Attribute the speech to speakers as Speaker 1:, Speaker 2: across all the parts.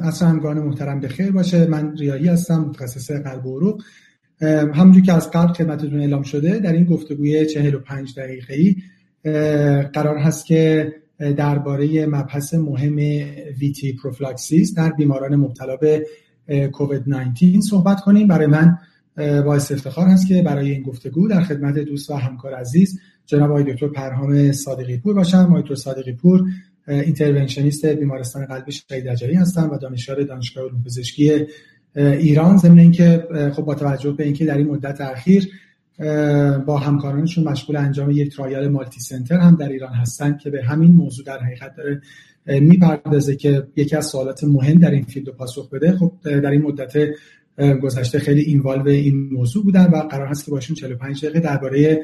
Speaker 1: عصر همکاران محترم به خیر باشه. من ریایی هستم متخصص قلب و عروق. همونجور که از قبل خدمتتون اعلام شده در این گفتگوی 45 دقیقه ای قرار هست که درباره مبحث مهم VTE prophylaxis در بیماران مبتلا به کووید 19 صحبت کنیم. برای من باعث افتخار هست که برای این گفتگو در خدمت دوست و همکار عزیز جناب آقای دکتر پرهام صادقی پور باشم. آقای دکتر صادقی پور interventionist بیمارستان قلبی شهید رجایی هستم و دانشیار دانشگاه علوم پزشکی ایران. ضمن اینکه خب با توجه به اینکه در این مدت اخیر با همکارانشون مشغول انجام یک trial multicenter هم در ایران هستند که به همین موضوع در حقیقت داره می‌پردازه که یکی از سوالات مهم در این field رو پاسخ بده. خب در این مدت گذشته خیلی involve این موضوع بودن و قرار هست که باشون 45 دقیقه درباره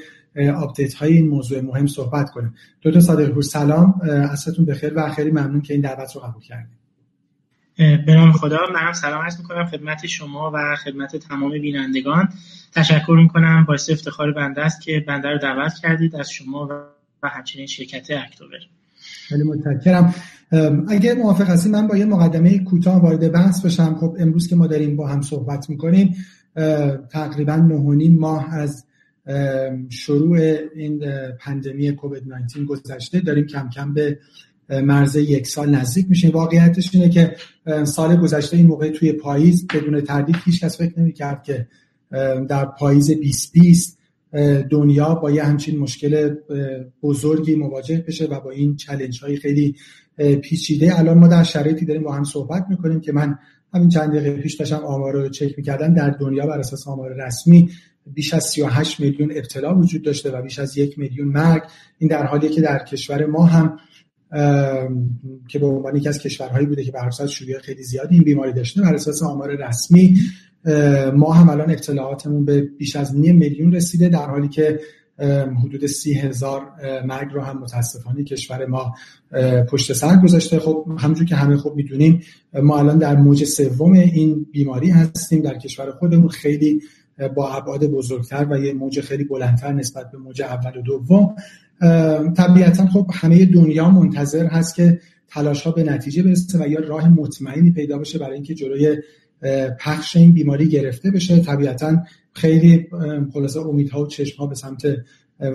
Speaker 1: آپدیت های این موضوع مهم صحبت کنیم. دکتر صادقی پور سلام. اصلتون بخیر و خیلی ممنون که این دعوت رو قبول کردیم
Speaker 2: به نام خدا منم سلام عرض می‌کنم خدمت شما و خدمت تمام بینندگان. تشکر می‌کنم باعث افتخار بنده است که بنده رو دعوت کردید از شما و همچنین شرکت اکتوبر.
Speaker 1: خیلی متشکرم. اگه موافق هستید من با یه مقدمه کوتاه وارد بحث بشم. خب امروز که ما داریم با هم صحبت می‌کنیم تقریبا نه ماه از شروع این پندمی کووید 19 گذشته. داریم کم کم به مرز یک سال نزدیک میشیم. واقعیتش اینه که سال گذشته این موقع توی پاییز بدون تردید هیچ کس فکر نمی‌کرد که در پاییز 2020 دنیا با یه همچین مشکل بزرگی مواجه بشه و با این چلنج های خیلی پیچیده. الان ما در شرایطی داریم با هم صحبت می‌کنیم که من همین چند دقیقه پیش داشتم آمار رو چک می‌کردم. در دنیا بر اساس آمار رسمی بیش از 38 میلیون ابتلا وجود داشته و بیش از یک میلیون مرگ. این در حالی که در کشور ما هم که به عنوان یکی از کشورهایی بوده که به هر خیلی زیادی این بیماری داشته بر اساس آمار رسمی ما هم الان اطلاعاتمون به بیش از نیم میلیون رسیده در حالی که حدود سی هزار مرگ رو هم متاسفانه کشور ما پشت سر گذاشته. خب همونجور که همه خوب می‌دونیم ما الان در موج سوم این بیماری هستیم. در کشور خودمون خیلی با ابعاد بزرگتر و یه موج خیلی بلندتر نسبت به موج اول و دوم. طبیعتا خب همه دنیا منتظر هست که تلاش ها به نتیجه برسه و یا راه مطمئنی پیدا بشه برای اینکه جلوی پخش این بیماری گرفته بشه. طبیعتا خیلی خلاصه امیدها و چشم ها به سمت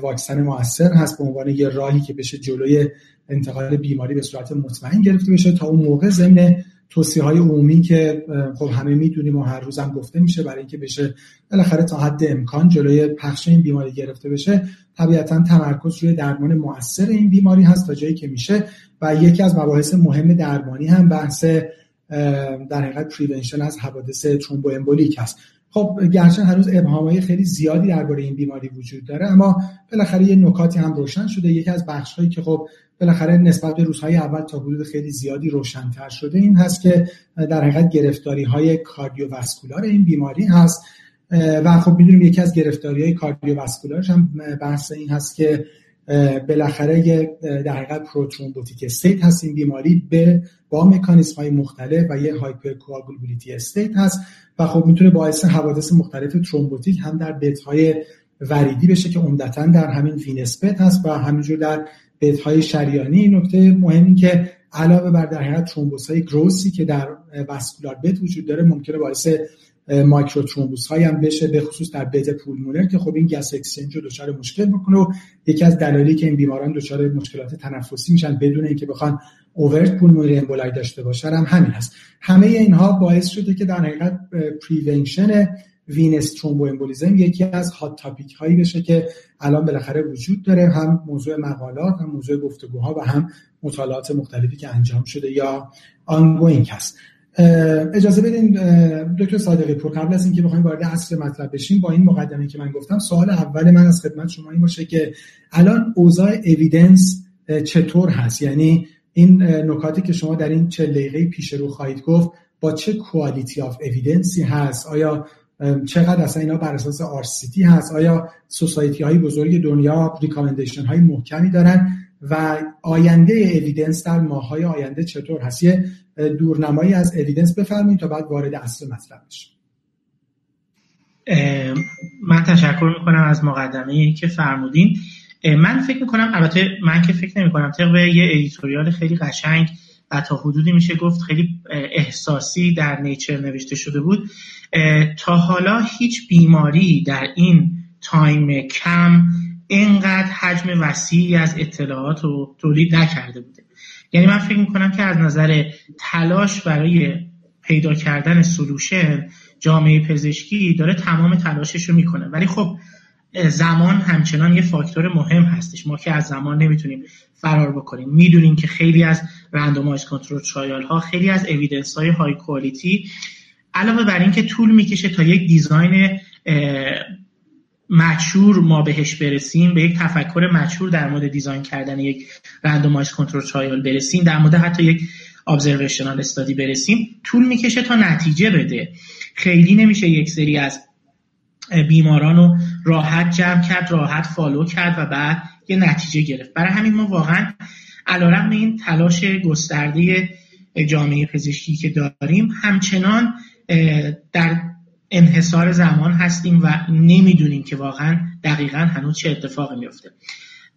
Speaker 1: واکسن موثر هست. به عنوان یه راهی که بشه جلوی انتقال بیماری به صورت مطمئن گرفته بشه. تا اون موقع ضمن توصیه های عمومی که خب همه می‌دونیم و هر روز هم گفته میشه برای اینکه بشه بالاخره تا حد امکان جلوی پخش این بیماری گرفته بشه. طبیعتا تمرکز روی درمان موثر این بیماری هست تا جایی که میشه و یکی از مباحث مهم درمانی هم بحث در حقیقت پریونشن از حوادث ترومبو امبولیک هست. خب گرچه هنوز ابهامای خیلی زیادی درباره این بیماری وجود داره اما بالاخره یه نکاتی هم روشن شده. یکی از بخشهایی که خب بالاخره نسبت به روزهای اول تا حدود خیلی زیادی روشنتر شده این هست که در حقیقت گرفتاری های cardiovascular این بیماری هست. و خب می‌دونیم یکی از گرفتاری های cardiovascular ش هم بحث این هست که بالاخره در حقیقت prothrombotic state هست این بیماری به با مکانیسم های مختلف و یه hypercoagulability state هست و خب می‌تونه باعث حوادث مختلف thrombotic هم در bed های وریدی بشه که عمدتا در همین venous bed هست و همینجور در bed های شریانی. نکته مهمی که علاوه بر در حقیقت thrombus های gross ی که در vascular bed وجود داره ممکنه باعث microthrombus های هم بشه به خصوص در bed pulmonary که خب این gas exchange رو دچار مشکل می‌کنه و یکی از دلایلی که این بیماران دچار مشکلات تنفسی میشن بدون اینکه بخوان overt pulmonary emboli ای داشته باشن هم همین هست. همه اینها باعث شده که در حقیقت prevention venous thromboembolism یکی از hot topic هایی بشه که الان بالاخره وجود داره هم موضوع مقالات هم موضوع گفتگوها و هم مطالعات مختلفی که انجام شده یا ongoing هست. اجازه بدین دکتر صادقی پور قبل از اینکه بخوایم وارد اصل مطلب بشیم با این مقدمه که من گفتم سوال اول من از خدمت شما این باشه که الان اوضاع evidence چطور هست؟ یعنی این نکاتی که شما در این چهل دقیقه پیش رو خواهید گفت با چه quality of evidence ی هست؟ آیا چقدر اصلا اینا بر اساس RCT هست؟ آیا society های بزرگ دنیا recommendation های محکمی دارن؟ و آینده evidence در ماهای آینده چطور هست؟ یه دورنمایی از evidence بفرمایید تا بعد وارد اصل مطلب بشیم.
Speaker 2: من تشکر می‌کنم از مقدمه که فرمودین. من فکر می‌کنم البته من که فکر نمی‌کنم طبق یه editorial خیلی قشنگ و تا حدودی میشه گفت خیلی احساسی در Nature نوشته شده بود. تا حالا هیچ بیماری در این time کم اینقدر حجم وسیعی از اطلاعات رو تولید نکرده بوده. یعنی من فکر می‌کنم که از نظر تلاش برای پیدا کردن solution جامعه پزشکی داره تمام تلاشش رو می‌کنه. ولی خب زمان همچنان یه فاکتور مهم هستش. ما که از زمان نمی‌تونیم فرار بکنیم. می‌دونیم که خیلی از randomized control trial ها خیلی از evidence های high quality علاوه بر اینکه طول می‌کشه تا یک design mature ما بهش برسیم به یک تفکر mature در مورد design کردن یک randomized control trial برسیم در مورد حتی یک observational study برسیم طول می‌کشه تا نتیجه بده. خیلی نمیشه یک سری از بیماران رو راحت جمع کرد راحت follow کرد و بعد یه نتیجه گرفت. برای همین ما واقعا علیرغم این تلاش گسترده جامعه پزشکی که داریم همچنان در انحصار زمان هستیم و نمی‌دونیم که واقعا دقیقا هنوز چه اتفاقی میفته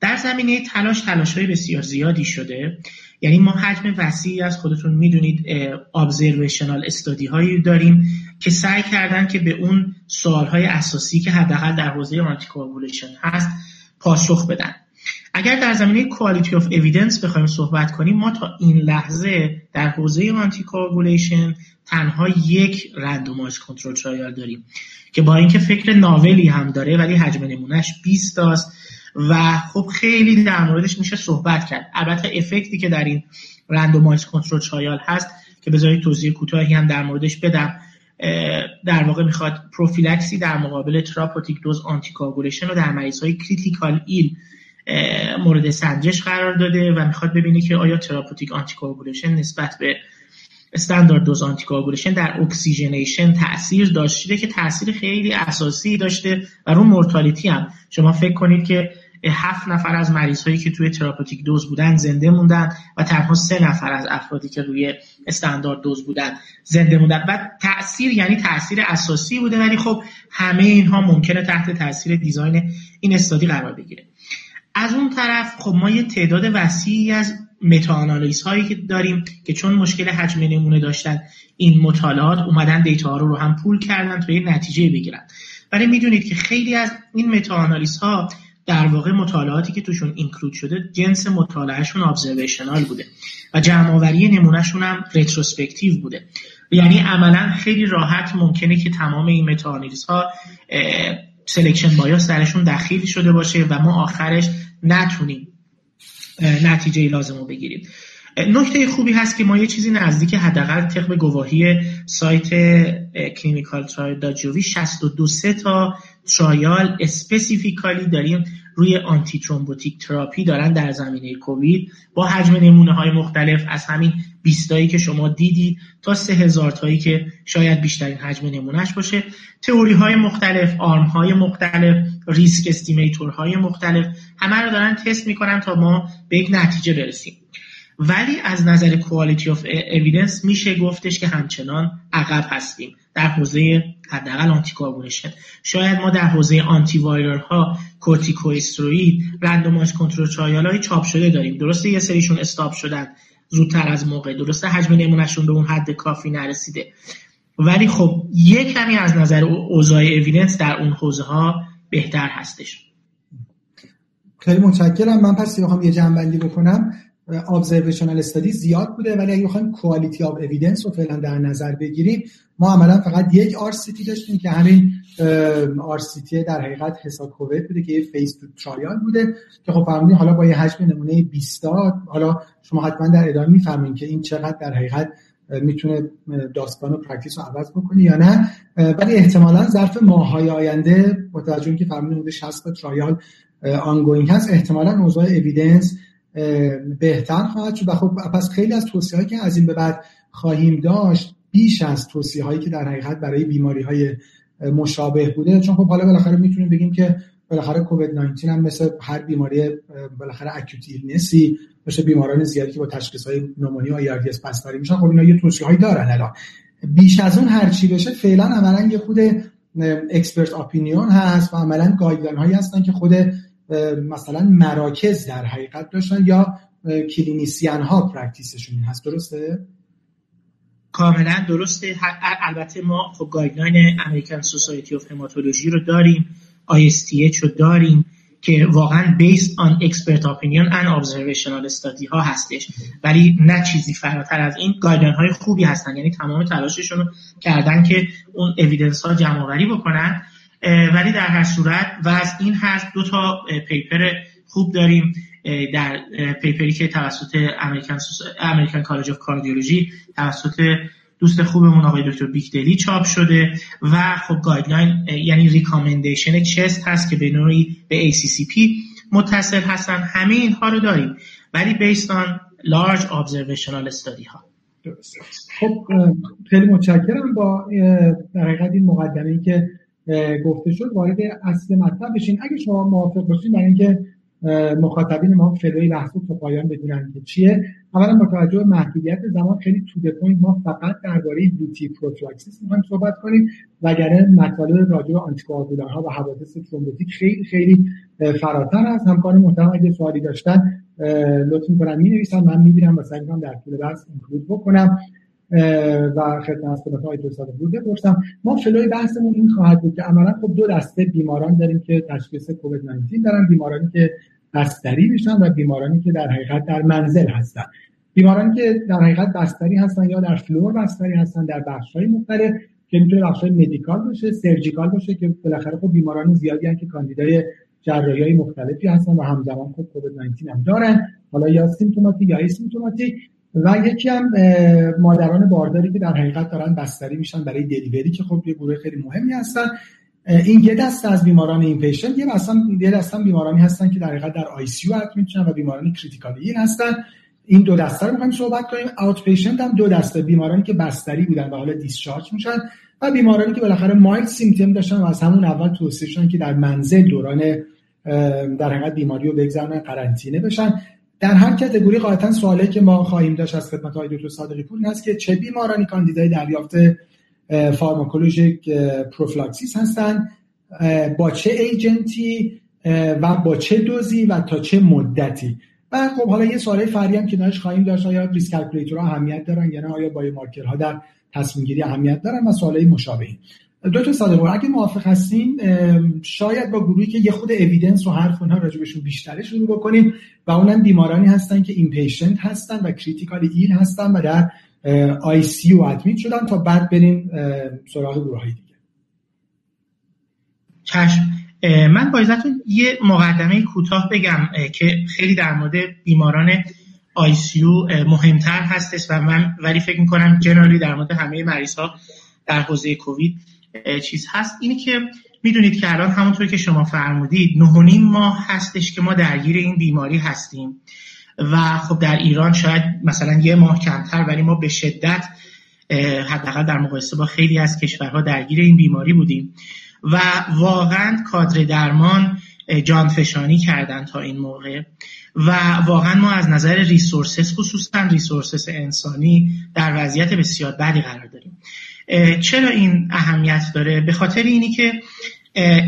Speaker 2: در زمینه تلاش تلاش های بسیار زیادی شده. یعنی ما حجم وسیعی از خودتون می‌دونید observational study هایی داریم که سعی کردن که به اون سوال های اساسی که حداقل در حوزه anticoagulation هست پاسخ بدن. اگر در زمینه quality of evidence بخوایم صحبت کنیم ما تا این لحظه در حوزه anticoagulation تنها یک randomized control trial داریم که با اینکه فکر novel ی هم داره ولی حجم نمونهش 20 تاست و خب خیلی در موردش میشه صحبت کرد. البته effect ی که در این randomized control trial هست که بذارید توضیح کوتاهی هم در موردش بدم در واقع می‌خواد prophylaxis در مقابل therapeutic dose anticoagulation رو در مریض های critical ill مورد سنجش قرار داده و می‌خواد ببینه که آیا therapeutic anticoagulation نسبت به standard dose anticoagulation در oxygenation تاثیر داشته که تاثیر خیلی اساسی داشته و رو mortality هم. شما فکر کنید که هفت نفر از مریض هایی که توی therapeutic dose بودن زنده موندن و تنها سه نفر از افرادی که روی standard dose بودن زنده موندن. و تاثیر یعنی تاثیر اساسی بوده ولی خب همه اینها ممکنه تحت تاثیر design این study قرار بگیره. از اون طرف خب ما یه تعداد وسیعی از meta هایی که داریم که چون مشکل حجم نمونه داشتن این مطالعات اومدن data ها رو, رو هم pool کردن تا یه نتیجه بگیرن. ولی می‌دونید که خیلی از این meta ها در واقع مطالعاتی که توشون include شده جنس مطالعهشون observational بوده و جمع آوری نمونهشون هم retrospective بوده. یعنی عملا خیلی راحت ممکنه که تمام این meta ها selection bias درشون دخیل شده باشه و ما آخرش نتونیم نتیجه لازم رو بگیریم نکته خوبی هست که ما یه چیزی نزدیک حداقل طبق گواهی سایت clinicaltrials.gov 62 تا trial specifically داریم. روی antithrombotic therapy دارن در زمینه کووید. با حجم نمونه های مختلف از همین 20 تایی که شما دیدید تا 3000 تایی که شاید بیشترین حجم نمونهش باشه. تئوری های مختلف arm های مختلف risk estimator های مختلف همه رو دارن تست می‌کنن تا ما به یک نتیجه برسیم. ولی از نظر quality of evidence میشه گفتش که همچنان عقب هستیم. در حوزه حداقل anticoagulation شاید ما در حوزه antiviral ها corticosteroid randomized control trial های چاپ شده داریم. درسته یه سریشون stop شدن زودتر از موقع. درسته حجم نمونهشون به اون حد کافی نرسیده. ولی خب یه کمی از نظر اوضاع evidence در اون حوزه ها بهتر هستش.
Speaker 1: خیلی متشکرم. من پس بخوام یه جمع‌بندی بکنم. observational study زیاد بوده ولی اگه بخوایم quality of evidence رو فعلا در نظر بگیریم ما عملا فقط یک RCT داشتیم که همین RCT در حقیقت HESACOVID بوده که یه phase two trial بوده که خب فرمودین حالا با یه حجم نمونه 20 حالا شما حتما در ادامه می‌فرمایین که این چقدر در حقیقت می‌تونه داستان و practice رو عوض بکنه یا نه. ولی احتمالا ظرف ماهای آینده با توجه که فرمودین 60 trial ongoing هست احتمالا اوضاع evidence بهتر خواهد شد. و خب پس خیلی از توصیه هایی که از این به بعد خواهیم داشت بیش از توصیه هایی که در حقیقت برای بیماری های مشابه بوده. چون خب حالا بالاخره می‌تونیم بگیم که بالاخره کووید 19 هم مثل هر بیماری بالاخره acute illness ی مثل بیماران زیادی که با تشخیص های پنومونی و ARDS بستری میشن خب اینا یه توصیه هایی دارن الان. بیش از اون هر چی بشه فعلا عملا یه خود expert opinion هست و عملا guideline هایی هستن که خود مثلا مراکز در حقیقت داشتن یا clinician ها practice شون هست. درسته؟
Speaker 2: کاملا درسته. البته ما خب guideline American Society of Hematology رو داریم ISTH رو داریم که واقعا based on expert opinion and observational study ها هستش. ولی نه چیزی فراتر از این guideline های خوبی هستن. یعنی تمام تلاششون رو کردن که اون evidence ها جمع آوری بکنن. ولی در هر صورت و از این هست دو تا paper خوب داریم در paper ی که توسط American College of Cardiology توسط دوست خوبمون آقای دکتر بیکدلی چاپ شده و خب guideline یعنی recommendation CHEST هست که به نوعی به ACCP متصل هستن. همه اینها رو داریم ولی on large observational study ها
Speaker 1: خب خیلی متشکرم با در حقیقت این مقدمه که گفته شد وارد اصل مطلب بشین. اگه شما موافق باشین برای اینکه مخاطبین ما flow ی بحث تو پایان بدونن که چیه. اولا با توجه به محدودیت زمان. خیلی to the point ما فقط درباره VTE prophylaxis می‌خوایم صحبت کنیم. وگرنه مطالب راجع به آنتیکواگولان ها و حوادث thrombotic خیلی خیلی فراتر است. همکار محترم اگه سوالی داشتن لطف می‌کنم می نویسن من می‌بینم و سعی در طول بحث include بکنم. و خدمت خدمت آقای دکتر صادقی پور بپرسم ما flow ی بحثمون این خواهد بود که عملا خب دو دسته بیماران داریم که تشخیص کووید 19 دارن بیمارانی که بستری میشن و بیمارانی که در حقیقت در منزل هستن. بیمارانی که در حقیقت بستری هستن یا در floor بستری هستن در بخش های مختلف که می‌تونه بخش های medical باشه surgical باشه که بالاخره خب بیماران زیادی هستن که کاندیدای جراحی های مختلفی هستن و همزمان خب کووید 19 هم دارن. حالا یا asymptomatic یا symptomatic و یکی هم مادران بارداری که در حقیقت دارن بستری میشن برای delivery که خب یه گروه خیلی مهمی هستن. این یه دسته از بیماران inpatient یه اصلا یه دسته هم بیمارانی هستن که در حقیقت در ICU و بیماران critical ill هستن. این دو دسته رو می‌خوایم صحبت کنیم. outpatient هم دو دسته بیمارانی که بستری بودن و حالا discharge میشن و بیمارانی که بالاخره mild symptom داشتن و از همون اول توصیه شدن که در منزل دوران در حقیقت بیماری رو بگذرونن قرنطینه بشن. در هر category قاعدتا سوالی که ما خواهیم داشت از خدمت آقای دکتر صادقی پور این است که چه بیمارانی کاندیدای دریافت pharmacologic prophylaxis هستند با چه agent ی و با چه دوزی و تا چه مدتی. و خب حالا یه سوال فرعی هم که داشت خواهیم داشت آیا risk calculator ها اهمیت دارن یا نه؟ آیا biomarker ها در تصمیم گیری اهمیت دارن؟ و سوالای مشابهی. دکتر صادقی اگه موافق هستین شاید با گروهی که یه خود اویدنس و حرف اونها راجبشون بیشتره شروع بکنیم و اونم بیمارانی هستن که inpatient هستن و critical ill هستن و در ICU admit شدن تا بعد بریم سراغ گروه های دیگه.
Speaker 2: چشم. من با یه مقدمه کوتاه بگم که خیلی در مورد بیماران آیسیو مهمتر هستش و من ولی فکر می‌کنم جنرالی در مورد همه مریض ها در حوزه کووید چیز هست اینه که می‌دونید که الان همونطور که شما فرمودید نه ماه هستش که ما درگیر این بیماری هستیم. و خب در ایران شاید مثلا یه ماه کمتر ولی ما به شدت حداقل در مقایسه با خیلی از کشورها درگیر این بیماری بودیم. و واقعا کادر درمان جانفشانی کردن تا این موقع. و واقعا ما از نظر ریسورسس خصوصا ریسورسس انسانی در وضعیت بسیار بدی قرار داریم. چرا این اهمیت داره؟ به خاطر اینی که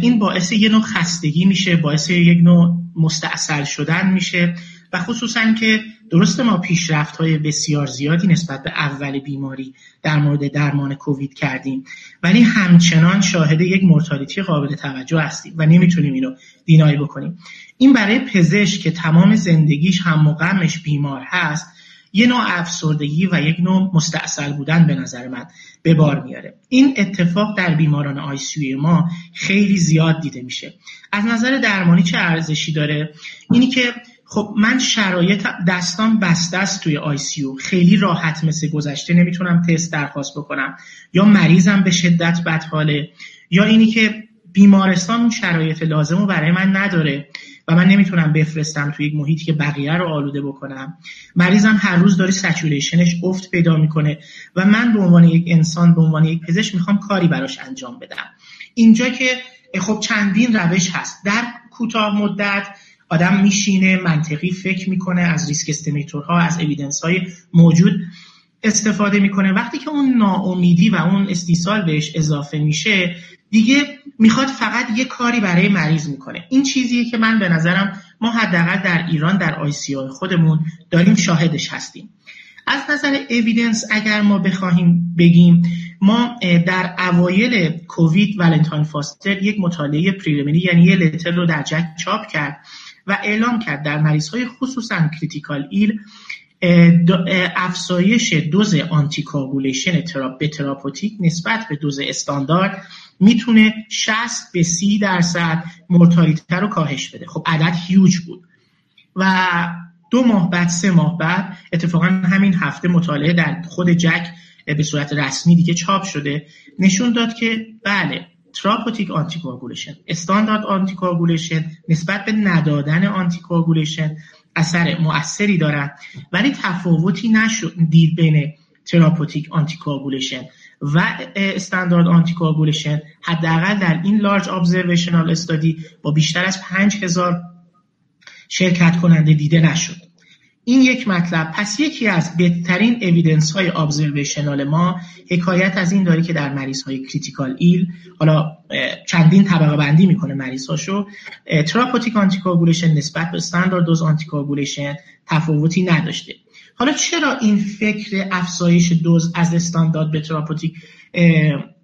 Speaker 2: این باعث یه نوع خستگی میشه باعث یک نوع مستاصل شدن میشه و خصوصا که درست ما پیشرفت های بسیار زیادی نسبت به اول بیماری در مورد درمان کووید کردیم. ولی همچنان شاهد یک مرتالیتی قابل توجه هستیم و نمی‌تونیم اینو دینایی بکنیم. این برای پزشک که تمام زندگیش هم بیمار هست یه نوع افسردگی و یک نوع مستاصل بودن به نظر من به بار میاره. این اتفاق در بیماران آیسیوی ما خیلی زیاد دیده میشه. از نظر درمانی چه ارزشی داره؟ اینی که خب من شرایط دستان بسته است توی آی خیلی راحت مثل گذشته نمی‌تونم تست درخواست بکنم. یا مریضم به شدت بدحاله. یا اینی که بیمارستان اون شرایط لازم رو برای من نداره. و من نمی‌تونم بفرستم توی یک محیطی که بقیه رو آلوده بکنم. مریضم هر روز داره سچوریشنش افت پیدا می‌کنه و من به عنوان یک انسان به عنوان یک پزشک می‌خوام کاری براش انجام بدم. اینجا که خب چندین روش هست. در کوتاه مدت آدم میشینه منطقی فکر می‌کنه از risk estimator ها از evidence های موجود. استفاده می‌کنه. وقتی که اون ناامیدی و اون استیصال بهش اضافه میشه دیگه می‌خواد فقط یه کاری برای مریض می‌کنه. این چیزیه که من به نظرم ما حداقل در ایران در ICU خودمون داریم شاهدش هستیم. از نظر evidence اگر ما بخواهیم بگیم ما در اوایل کووید Valentin Fuster یک مطالعه preliminary یعنی یه letter رو در JACC چاپ کرد و اعلام کرد در مریض های خصوصا critical ill افزایش دوز anticoagulation therapy به therapeutic نسبت به دوز استاندارد می‌تونه 60 به 30 درصد مورتالیته رو کاهش بده. خب عدد هیوج بود. و دو ماه بعد سه ماه بعد اتفاقا همین هفته مطالعه در خود JACC به صورت رسمی دیگه چاپ شده. نشون داد که بله therapeutic anticoagulation standard anticoagulation نسبت به ندادن anticoagulation اثر مؤثری دارن ولی تفاوتی نشد دید بین therapeutic anticoagulation و standard anticoagulation حداقل در این large observational study با بیشتر از 5000 شرکت کننده دیده نشد. این یک مطلب. پس یکی از بهترین evidence های observational ما حکایت از این داره که در مریض های critical ill حالا چندین طبقه بندی می‌کنه مریض هاشو therapeutic anticoagulation نسبت به standard dose anticoagulation تفاوتی نداشته. حالا چرا این فکر افزایش دوز از استاندارد به therapeutic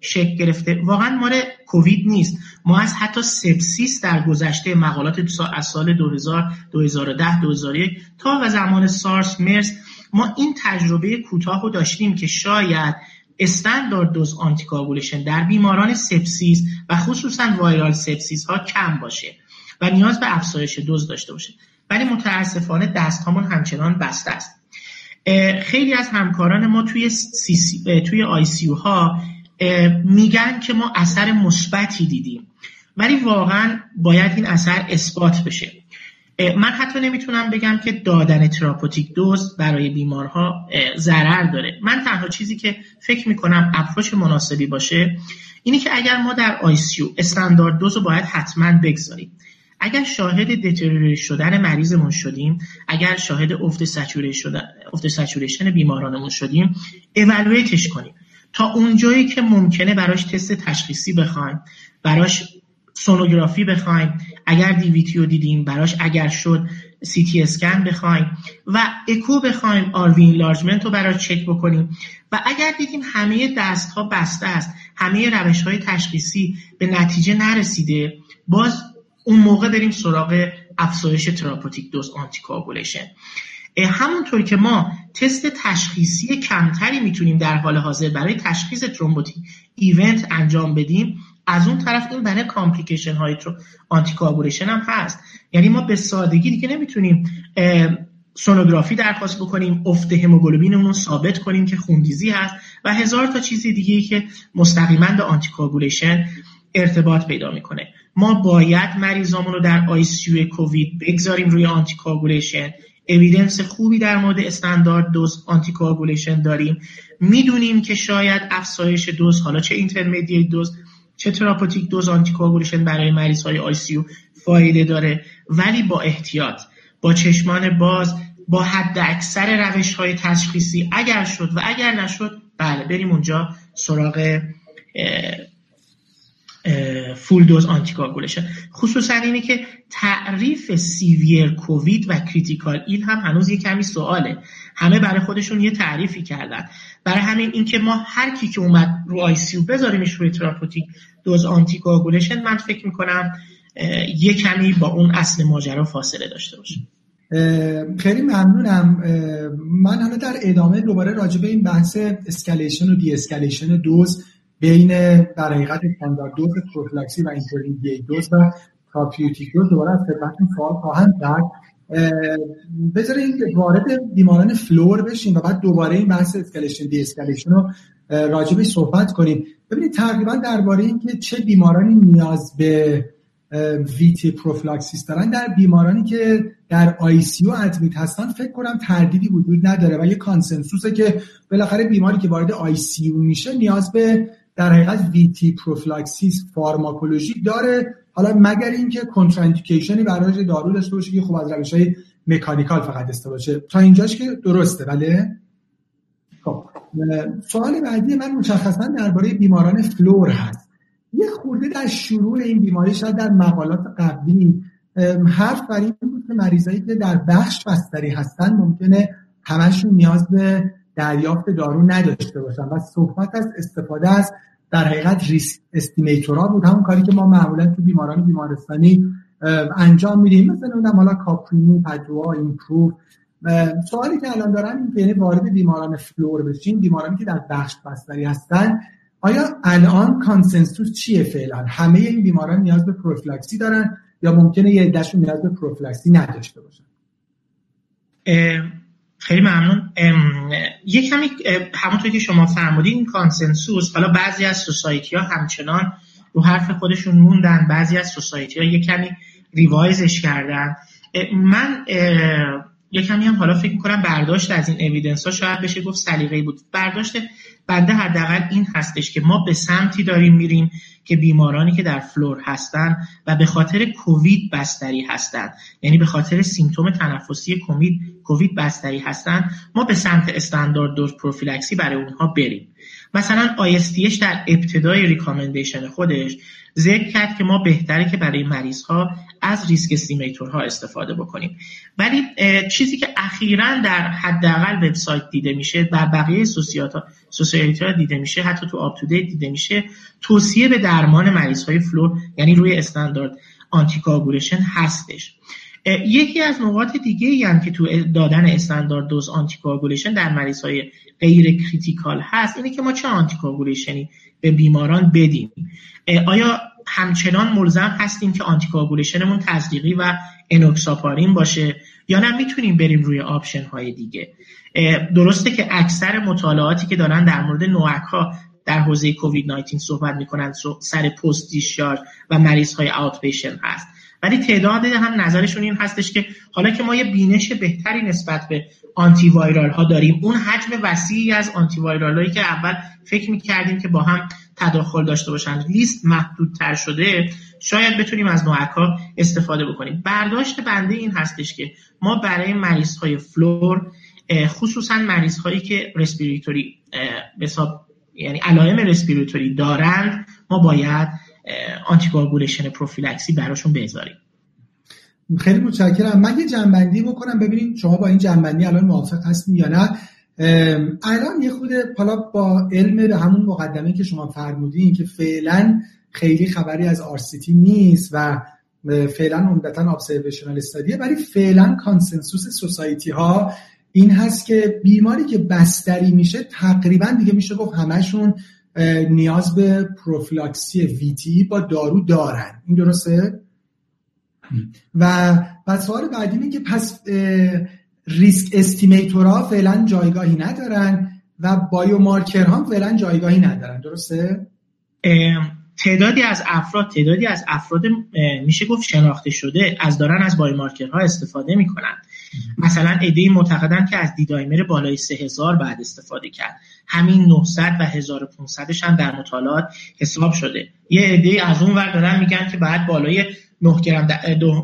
Speaker 2: شکل گرفته؟ واقعا مال کووید نیست. ما از حتی sepsis در گذشته مقالات از سال 2000 2010 2001 تا و زمان سارس مرس ما این تجربه کوتاه رو داشتیم که شاید standard dose anticoagulation در بیماران sepsis و خصوصا viral sepsis ها کم باشه و نیاز به افزایش دوز داشته باشه. ولی متاسفانه دستمون همچنان بسته است. خیلی از همکاران ما توی, سی سی، توی ICU ها میگن که ما اثر مثبتی دیدیم. ولی واقعا باید این اثر اثبات بشه. من حتی نمی‌تونم بگم که دادن therapeutic dose برای بیمارها ضرر داره. من تنها چیزی که فکر می‌کنم approach مناسبی باشه اینی که اگر ما در ICU standard dose رو باید حتما بگذاریم. اگر شاهد deteriorate شدن مریضمون شدیم اگر شاهد افت saturation بیمارانمون شدیم evaluate ش کنیم. تا اونجایی که ممکنه براش تست تشخیصی بخوایم براش سونوگرافی بخوایم اگر DVT رو دیدیم براش اگر شد سی تی اسکن بخوایم و اکو بخوایم RV enlargement رو براش چک بکنیم. و اگر دیدیم همه دست ها بسته است همه روش های تشخیصی به نتیجه نرسیده باز اون موقع بریم سراغ افزایش therapeutic dose anticoagulation همونطور که ما تست تشخیصی کمتری می‌تونیم در حال حاضر برای تشخیص thrombotic event انجام بدیم از اون طرف این برای complication های anticoagulation هم هست. یعنی ما به سادگی دیگه نمی‌تونیم سونوگرافی درخواست بکنیم افت هموگلوبینمون رو ثابت کنیم که خونریزی هست و هزار تا چیز دیگه که مستقیما به anticoagulation ارتباط پیدا می‌کنه. ما باید مریضامون رو در ICU کووید بگذاریم روی anticoagulation evidence خوبی در مورد standard dose anticoagulation داریم. می‌دونیم که شاید افزایش دوز حالا چه intermediate dose چه therapeutic dose anticoagulation برای مریض های ICU فایده داره. ولی با احتیاط با چشمان باز با حد اکثر روش های تشخیصی اگر شد و اگر نشد بله بریم اونجا سراغ full dose anticoagulation خصوصا اینه که تعریف severe COVID و critical ill هم هنوز یه کمی سواله. همه برای خودشون یه تعریفی کردن. برای همین اینکه ما هر کی که اومد رو ICU بذاریمش روی therapeutic dose anticoagulation من فکر می‌کنم یه کمی با اون اصل ماجرا فاصله داشته باشه.
Speaker 1: خیلی ممنونم. من حالا در ادامه دوباره راجع به این بحث escalation و de-escalation دوز بین در حقیقت دوز پروفیلاکسی و intermediate dose و therapeutic dose دوباره از خدمتتون سوال خواهم کرد. بذارید وارد بیماران floor بشیم و بعد دوباره این بحث escalation de-escalation رو راجبش صحبت کنیم. ببینید تقریبا درباره اینکه چه بیمارانی نیاز به VTE prophylaxis دارن در بیمارانی که در ICU admit هستن فکر کنم تردیدی وجود نداره و یه consensus ه که بالاخره بیماری که وارد آی سی میشه نیاز به در حقیقت VTE prophylaxis فارماکولوژی داره. حالا مگر اینکه contraindication ی برای دارو داشته باشه که خب از روش های مکانیکال فقط داشته باشه. تا اینجاش که درسته بله؟ خب سوال بعدی من مشخصا درباره بیماران فلور هست. یه خورده در شروع این بیماری شاید در مقالات قبلی حرف بر این بود که مریضایی که در بخش بستری هستن ممکنه همشون نیاز به دریافت دارو نداشته باشن. و صحبت از استفاده از در حقیقت ریسک استیمیتورا بود. همون کاری که ما معمولا تو بیماران بیمارستانی انجام میدیم. مثلا اونم حالا کاپرینو پدوا ایمپروو. سوالی که الان دارن این که یعنی وارد بیماران فلور بشین بیمارانی که در بخش بستری هستن آیا الان کانسنسوس چیه فعلا؟ همه این بیماران نیاز به پروفیلاکسی دارن یا ممکنه یه عدهشون نیاز به پروفیلاکسی نداشته باشن؟
Speaker 2: خیلی ممنون. یک کمی همونطور که شما فرمودین این کانسنسوس حالا بعضی از سوسایتی ها همچنان رو حرف خودشون موندن بعضی از سوسایتی ها یک کمی ریوایزش کردن. من یه کمی هم حالا فکر می‌کنم برداشت از این اویدنس ها شاید بشه گفت سلیقه‌ای بود. برداشت بنده حداقل این هستش که ما به سمتی داریم میریم که بیمارانی که در فلور هستن و به خاطر کووید بستری هستن. یعنی به خاطر سیمتوم تنفسی کووید کووید بستری هستن ما به سمت استاندارد دوز پروفیلکسی برای اونها بریم. مثلا ISTH در ابتدای recommendation خودش ذکر کرد که ما بهتره که برای مریض ها از ریسک ها استفاده بکنیم. ولی چیزی که اخیرا در حداقل وبسایت دیده میشه در بقیه society ها دیده میشه حتی تو UpToDate دیده میشه توصیه به درمان مریض های floor یعنی روی standard anticoagulation هستش. یکی از نقاط دیگه ای هم که تو دادن standard dose anticoagulation در مریض های غیر critical هست اینه که ما چه anticoagulation ی به بیماران بدیم؟ آیا همچنان ملزم هستیم که anticoagulation مون تزریقی و انوکساپارین باشه یا نه؟ می‌تونیم بریم روی option های دیگه درسته که اکثر مطالعاتی که دارن در مورد NOAC ها در حوزه کووید 19 صحبت می‌کنن سرپایی و مریض های out هست. ولی تعداد هم نظرشون این هستش که حالا که ما یه بینش بهتری نسبت به antiviral ها داریم اون حجم وسیعی از antiviral هایی که اول فکر می‌کردیم که با هم تداخل داشته باشن لیست محدودتر شده شاید بتونیم از NOAC ها استفاده بکنیم. برداشت بنده این هستش که ما برای مریض های floor خصوصا مریض هایی که respiratory یعنی علائم respiratory دارند ما باید anticoagulation پروفیلاکسی براشون بذاریم.
Speaker 1: خیلی متشکرم. من یه جمع‌بندی بکنم ببینیم شما با این جمع‌بندی الان موافق هستین یا نه. الان یه خود حالا با علم همون مقدمه که شما فرمودین که فعلا خیلی خبری از RCT نیست و فعلا عمدتا observational study ه ولی فعلا consensus society ها این هست که بیماری که بستری میشه تقریبا دیگه میشه گفت همشون نیاز به پروفیلاکسی VTE با دارو دارن این درسته؟ و و سوال بعدی اینه که پس risk estimator ها فعلا جایگاهی ندارن و biomarker ها فعلا جایگاهی ندارن درسته؟
Speaker 2: تعدادی از افراد تعدادی از افراد میشه گفت شناخته شده از دارن از biomarker ها استفاده می‌کنن مثلا یه عده معتقدن که از D-dimer بالای 3000 باید استفاده کرد. همین 900 و 1500 هم در مطالعات حساب شده. یه عده از اون ور دارن میگن که بعد بالای 9 گرم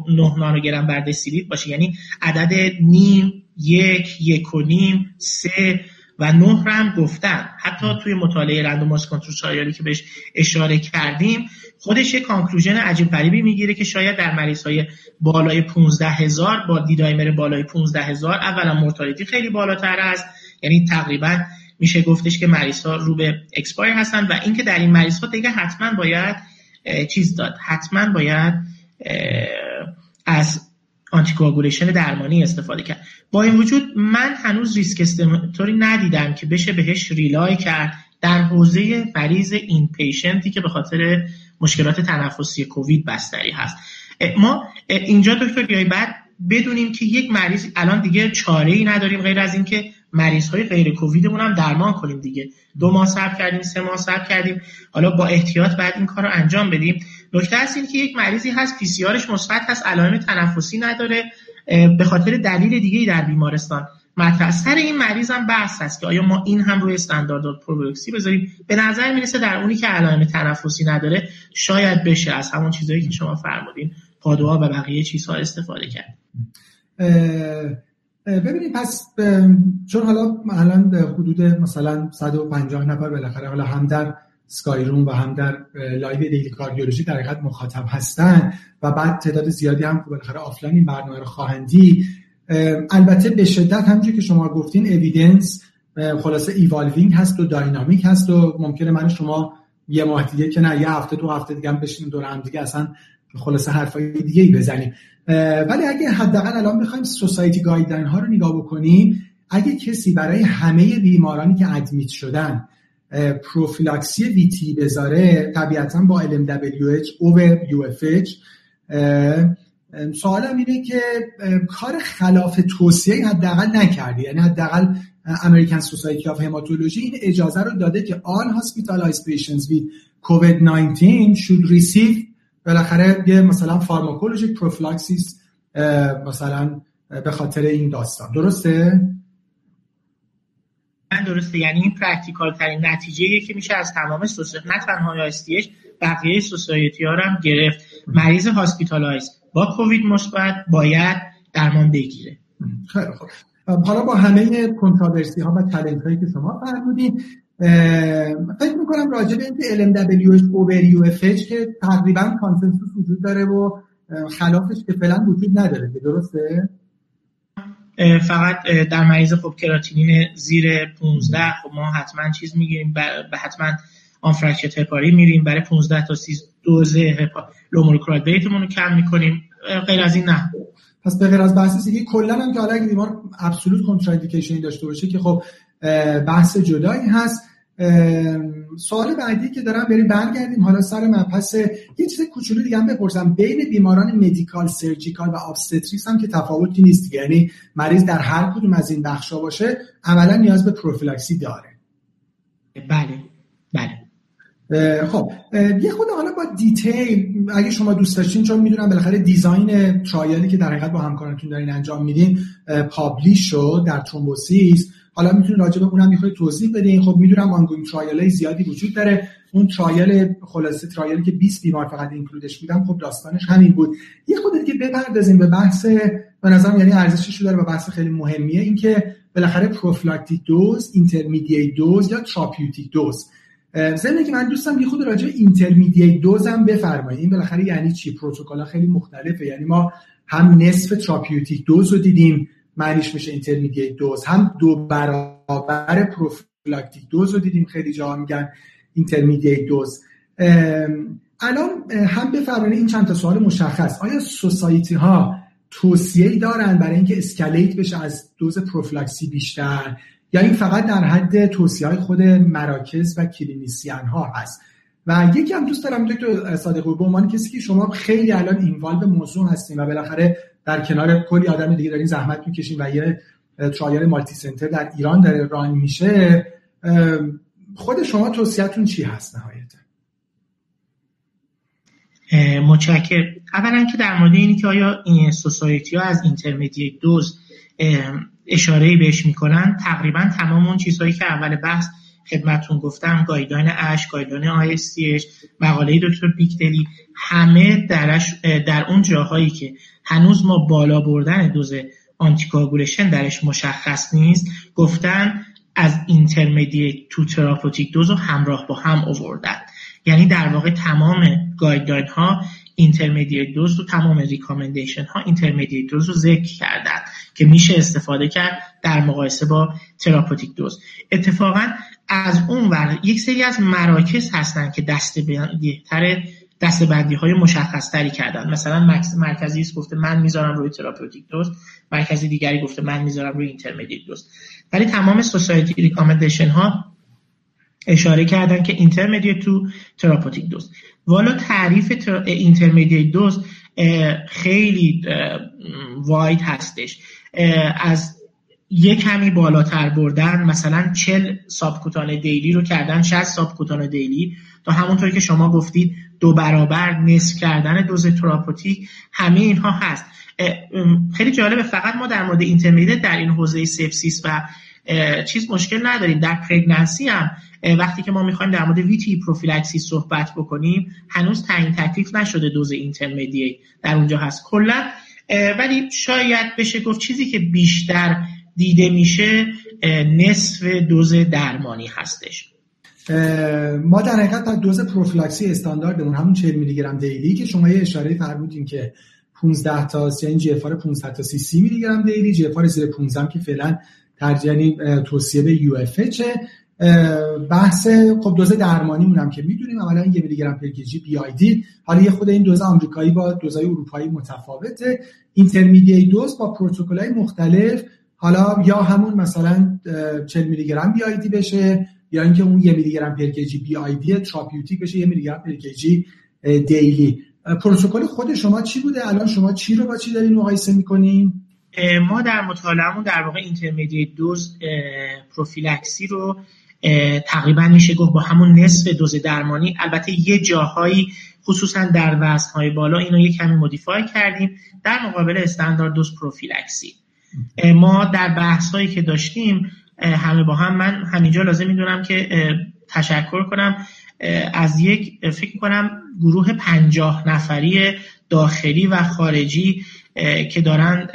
Speaker 2: 9 نانوگرم بر دسیلیتر باشه. یعنی عدد نیم یک یک و نیم سه و نه هم گفتن. حتی توی مطالعه رندوماس کنترل که بهش اشاره کردیم خودش یه کانکلوژن عجیب غریبی می‌گیره که شاید در مریض های بالای 15 هزار با دیدایمر بالای 15 هزار اولا مورتالیتی خیلی بالاتر است. یعنی تقریبا میشه گفتش که مریض ها رو به اکسپایر هستن و اینکه در این مریض ها دیگه حتما باید چیز داد. حتما باید از آنتیکواگولیشن درمانی استفاده کرد. با این وجود من هنوز ریسک استیماتوری ندیدم که بشه بهش ریلای کرد در حوزه مریض این پیشنتی که به خاطر مشکلات تنفسی کووید بستری هست. ما اینجا دکتر بیای بعد بدونیم که یک مریض الان دیگه چاره ای نداریم غیر از اینکه مریض های غیر کوویدمون هم درمان کنیم دیگه. دو ماه صبر کردیم سه ماه صبر کردیم. حالا با احتیاط بعد این کار رو انجام بدیم. نکته هست این که یک مریضی هست پی مثبت هست علائم تنفسی نداره به خاطر دلیل دیگه در بیمارستان. مطرح سر این مریض هم بحث هست که آیا ما این هم روی استاندارد پروکسی بذاریم؟ به نظر می‌رسه در اونی که علائم تنفسی نداره شاید بشه. از همون چیزهایی که شما فرمودین Padua ها و بقیه چیزها استفاده کرد.
Speaker 1: ببینید پس چون حالا الان حدود مثلا 150 نفر بالاخره حالا هم در Skyroom و هم در live Daily Cardiology در حقیقت مخاطب هستن و بعد تعداد زیادی هم بالاخره آفلاین این برنامه رو خواهند دید البته به شدت همونجوری که شما گفتین evidence خلاصه evolving هست و dynamic هست و ممکنه من شما یه ماه دیگه که نه یه هفته دو هفته دیگه هم بشینیم دور هم دیگه اصلا خلاصه حرفای دیگه ای بزنیم ولی اگه حداقل الان بخوایم society guideline ها رو نگاه بکنیم اگه کسی برای همه بیمارانی که admit شدن پروفیلاکسی VTE بذاره طبیعتا با LMWH over UFH سوالم اینه که کار خلاف توصیه حداقل نکردی. یعنی حداقل American Society of Hematology این اجازه رو داده که all hospitalized patients with COVID-19 should receive بالاخره یه مثلا pharmacologic prophylaxis مثلا به خاطر این داستان. درسته؟
Speaker 2: من درسته. یعنی این practical ترین نتیجه که میشه از تمام society نه تنها ASH بقیه society ها هم گرفت. مریض hospitalize با کووید مثبت باید درمان بگیره.
Speaker 1: خیلی خوب. حالا با همه کنتراورسی ها و چالش هایی که شما فرمودید فکر می‌کنم راجع به اینکه LMWH over UFH که تقریبا کانسنسوس وجود داره و خلافش که فعلا وجود نداره. درسته؟
Speaker 2: فقط در مریض خب کراتینین زیر 15 خب ما حتما چیز می‌گیریم به حتما آن فرکشت هپاری میریم. برای 15 تا 30 دوز low molecular weight مون رو کم می‌کنیم. غیر از این نه.
Speaker 1: پس به غیر از بحث دیگه کلا هم که حالا اگه بیمار absolute contraindication داشته باشه که خب بحث جدایی هست. سوال بعدی که دارم بریم برگردیم. حالا سر مبحث یه چیز کوچولو دیگه هم بپرسم. بین بیماران medical surgical و obstetrics هم که تفاوتی نیست یعنی مریض در هر کدوم از این بخشا باشه عملا نیاز به پروفیلاکسی داره.
Speaker 2: بله بله.
Speaker 1: خب یه خورده حالا با detail اگه شما دوست داشتین چون می‌دونم بالاخره design trial ی که در حقیقت با همکارانتون دارین انجام میدین publish شد در thrombosis. حالا می‌تونید راجع به اونم می‌خواید توضیح بدین خب می‌دونم ongoing trial زیادی وجود داره. اون trial خلاصه trial ی که 20 بیمار فقط include ش بودم خب داستانش همین بود. یه خورده دیگه بپردازیم به بحث به نظرم یعنی ارزشش داره و بحث خیلی مهمیه اینکه بالاخره prophylactic dose intermediate dose یا therapeutic dose. ضمن که من دوستم یه خورده راجع intermediate dose هم بفرمایید. این بالاخره یعنی چی؟ پروتکل خیلی مختلفه. یعنی ما هم نصف therapeutic dose رو دیدیم معنیش میشه intermediate dose هم دو برابر prophylactic dose رو دیدیم خیلی جا میگن intermediate dose الان هم بفرمایید این چند تا سوال مشخص. آیا society ها توصیه دارن برای اینکه escalate بشه از دوز پروفلاکسی بیشتر؟ یا این فقط در حد توصیه های خود مراکز و clinician ها هست؟ و یکی هم دوست دارم دکتر صادقی به عنوان کسی که شما خیلی الان involve موضوع هستیم و بالاخره در کنار کلی آدم دیگه دارین زحمت می‌کشین و یه trial multicenter در ایران داره run میشه خود شما توصیهتون چی هست نهایتا؟
Speaker 2: متشکر اولا که در مورد اینی که آیا این society ها از intermediate dose اشاره بهش می‌کنن تقریبا تمام اون چیزهایی که اول بحث خدمتون گفتم guideline ASH guideline آی مقاله دکتر بیکدلی همه درش در اون جاهایی که هنوز ما بالا بردن دوز anticoagulation درش مشخص نیست گفتن از intermediate to therapeutic dose رو همراه با هم اووردن یعنی در واقع تمام guideline ها intermediate dose و تمام recommendation ها intermediate dose رو ذکر کردن که میشه استفاده کرد در مقایسه با therapeutic dose. اتفاقا از اون ور یک سری از مراکز هستن که دست بهتر بندی های مشخص تری کردن. مثلا مرکزی گفته من می‌ذارم روی therapeutic dose مرکزی دیگری گفته من می‌ذارم روی intermediate dose ولی تمام society recommendation ها اشاره کردن که intermediate to therapeutic dose والا تعریف intermediate dose خیلی wide هستش. از یک کمی بالاتر بردن مثلا 40 subcutaneous daily رو کردن 60 subcutaneous daily. تا همونطور که شما گفتید دو برابر نصف کردن دوز therapeutic همه اینها هست. خیلی جالبه فقط ما در مورد intermediate در این حوزه sepsis و چیز مشکل نداریم. در pregnancy هم وقتی که ما می‌خوایم در مورد VTE prophylaxis صحبت بکنیم هنوز تعیین تکلیف نشده دوز intermediate در اونجا هست. کلا ولی شاید بشه گفت چیزی که بیشتر دیده میشه نصف دوز درمانی هستش.
Speaker 1: ما در حقیقت دوز پروفیلاکسی استانداردمون همون 40 میلی گرم daily که شما یه اشاره فرمودین که 15 تا یعنی GFR 15 تا 30 میلی گرم daily GFR زیر 15 که فعلا ترجیحاً توصیه به UFH بحث خب دوز درمانی مونم که می‌دونیم عملا یه میلی گرم per kg BID. حالا یه خورده این دوز آمریکایی با دوزای اروپایی متفاوته. intermediate dose با پروتکل‌های مختلف حالا یا همون مثلا 40 میلی گرم BID بشه یا اینکه اون یه میلی گرم per kg BID therapeutic بشه یه میلی گرم per kg daily. پروتکل خود شما چی بوده؟ الان شما چی رو با چی دارین مقایسه می‌کنین؟
Speaker 2: ما در مطالعهمون در واقع intermediate dose prophylaxis رو تقریبا میشه گفت با همون نصف دوز درمانی. البته یه جاهایی خصوصا در وزنهای بالا اینو یه کمی مودیفای کردیم. در مقابل استاندارد دوز پروفیلکسی ما در بحث هایی که داشتیم همه با هم من همینجا لازم می‌دونم که تشکر کنم. از یک فکر کنم گروه پنجاه نفری داخلی و خارجی که دارن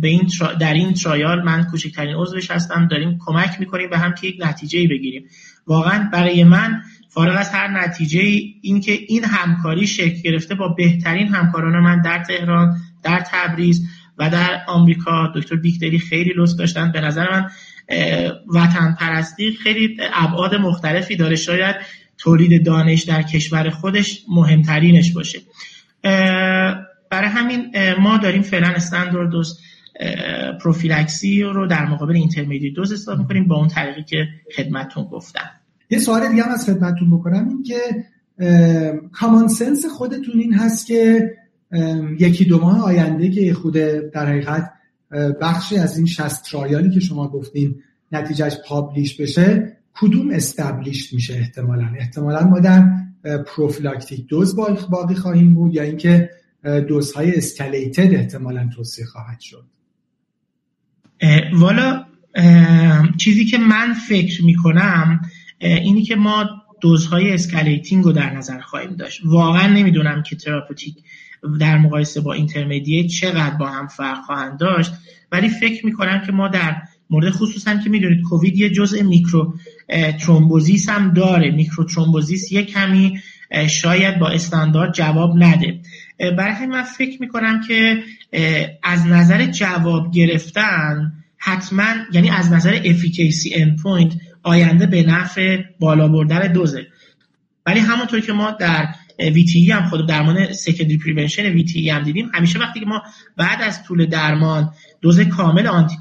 Speaker 2: به این در این ترایال من کوچکترین عضوش هستم داریم کمک می‌کنیم به هم که یک نتیجه بگیریم. واقعا برای من فارغ از هر نتیجه این که این همکاری شکل گرفته با بهترین همکاران من در تهران در تبریز و در آمریکا دکتر بیکتری خیلی لطف داشتن. به نظر من وطن پرستی خیلی ابعاد مختلفی داره. شاید تولید دانش در کشور خودش مهمترینش باشه. برای همین ما داریم فعلا استاندارد دوز پروفیلکسی رو در مقابل اینترمدی دوز استفاده می‌کنیم با اون طریقی که خدمتتون گفتم.
Speaker 1: یه سوال دیگه هم از خدمتتون بکنم. این که common sense خودتون این هست که یکی دو ماه آینده که خورده در حقیقت بخشی از این شصت trial ی که شما گفتین نتیجهش publish بشه کدوم establish میشه احتمالا؟ احتمالا ما در prophylactic dose باقی خواهیم بود یا اینکه دوزهای escalated احتمالا توصیه خواهد شد.
Speaker 2: والا چیزی که من فکر می‌کنم اینی که ما دوزهای escalating رو در نظر خواهیم داشت. واقعا نمی‌دونم که therapeutic در مقایسه با intermediate چقدر با هم فرق خواهند داشت. ولی فکر می‌کنم که ما در مورد خصوصا که می‌دونید کووید یه جزء micro thrombosis هم داره. micro thrombosis یه کمی شاید با استاندارد جواب نده. برای من فکر می‌کنم که از نظر جواب گرفتن حتما یعنی از نظر efficacy endpoint آینده به نفع بالا بردن دوزه. ولی همونطور که ما در VTE هم خود درمان secondary prevention VTE هم دیدیم. همیشه وقتی که ما بعد از طول درمان دوز کامل آنتی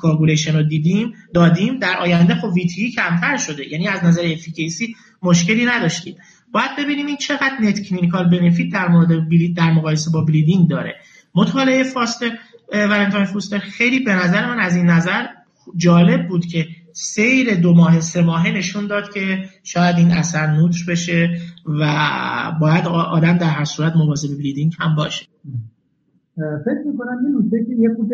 Speaker 2: رو دیدیم دادیم در آینده خب VTE کمتر شده. یعنی از نظر efficacy مشکلی نداشتیم. باید ببینیم این چقدر net clinical benefit در مورد bleed در مقایسه با bleeding داره. مطالعه فاستر ولنتاین فوستر خیلی به نظر من از این نظر جالب بود که سیر دو ماه سه ماهه نشون داد که شاید این اثر neutral بشه و باید آدم در هر صورت مواظب bleeding هم باشه.
Speaker 1: فکر می‌کنم یه نکته که یه خود